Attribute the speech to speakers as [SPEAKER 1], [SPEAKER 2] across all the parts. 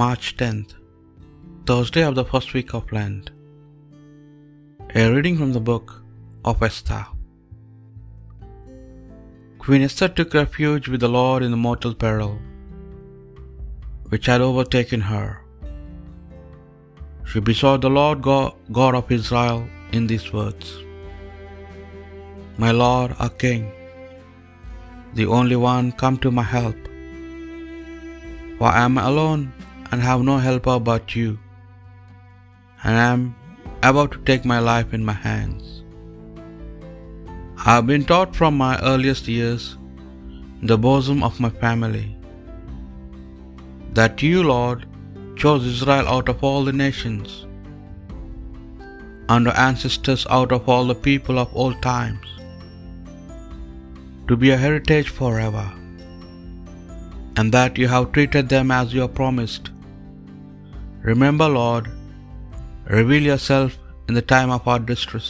[SPEAKER 1] March 10th, Thursday of the first week of Lent. A reading from the book of Esther. Queen Esther took refuge with the Lord in the mortal peril which had overtaken her. She besought the Lord God, of Israel in these words My Lord, our King, the only one, come to my help. For I am alone and have no helper but you, and I am about to take my life in my hands. I have been taught from my earliest years, in the bosom of my family, that you, Lord, chose Israel out of all the nations, and our ancestors out of all the people of old times, to be a heritage forever, and that you have treated them as you have promised. Remember, Lord, reveal yourself in the time of our distress.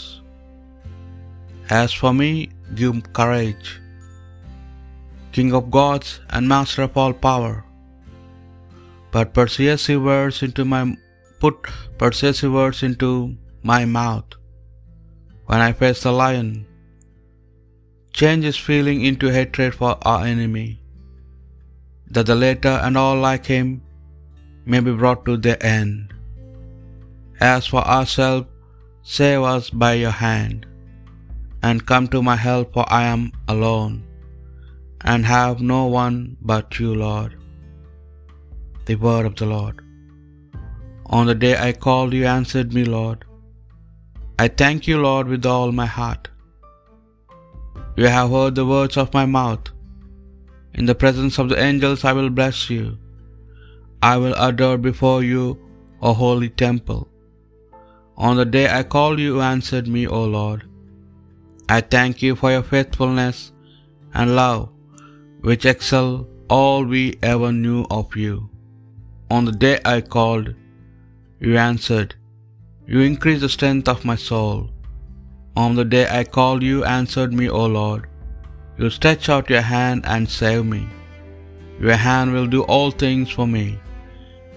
[SPEAKER 1] As for me, give courage, King of gods and Master of all power. But persuasive words into my put persuasive words into my mouth when I face the lion. Change his feeling into hatred for our enemy, that the later and all like him may be brought to their end. As for ourselves, save us by your hand, and come to my help, for I am alone, and have no one but you, Lord. The word of the Lord. On the day I called, you answered me, Lord. I thank you, Lord, with all my heart. You have heard the words of my mouth. In the presence of the angels, I will bless you. I will adore before you, O holy temple. On the day I called, you answered me, O Lord. I thank you for your faithfulness and love, which excel all we ever knew of you. On the day I called, you answered. You increase the strength of my soul. On the day I called, you answered me, O Lord. You stretch out your hand and save me. Your hand will do all things for me.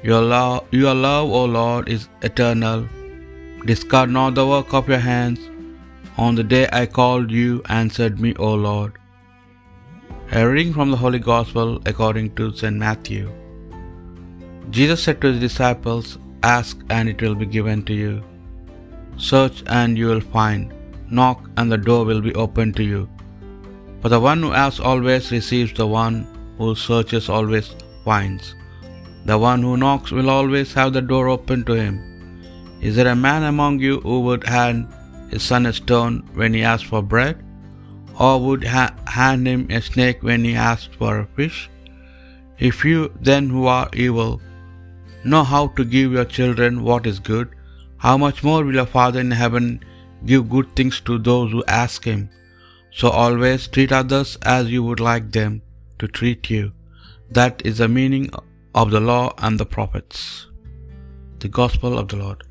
[SPEAKER 1] Your love, your love, O Lord, is eternal. Discard not the work of your hands. On the day I called, you answered me, O Lord. A reading from the Holy Gospel according to St. Matthew. Jesus said to his disciples, Ask and it will be given to you. Search and you will find. Knock and the door will be opened to you. For the one who asks always receives, the one who searches always finds. The one who knocks will always have the door open to him. Is there a man among you who would hand his son a stone when he asks for bread? Or would ha- hand him a snake when he asks for a fish? If you then who are evil know how to give your children what is good, how much more will your Father in heaven give good things to those who ask him? So always treat others as you would like them to treat you. That is the meaning of the law and the prophets. The Gospel of the Lord.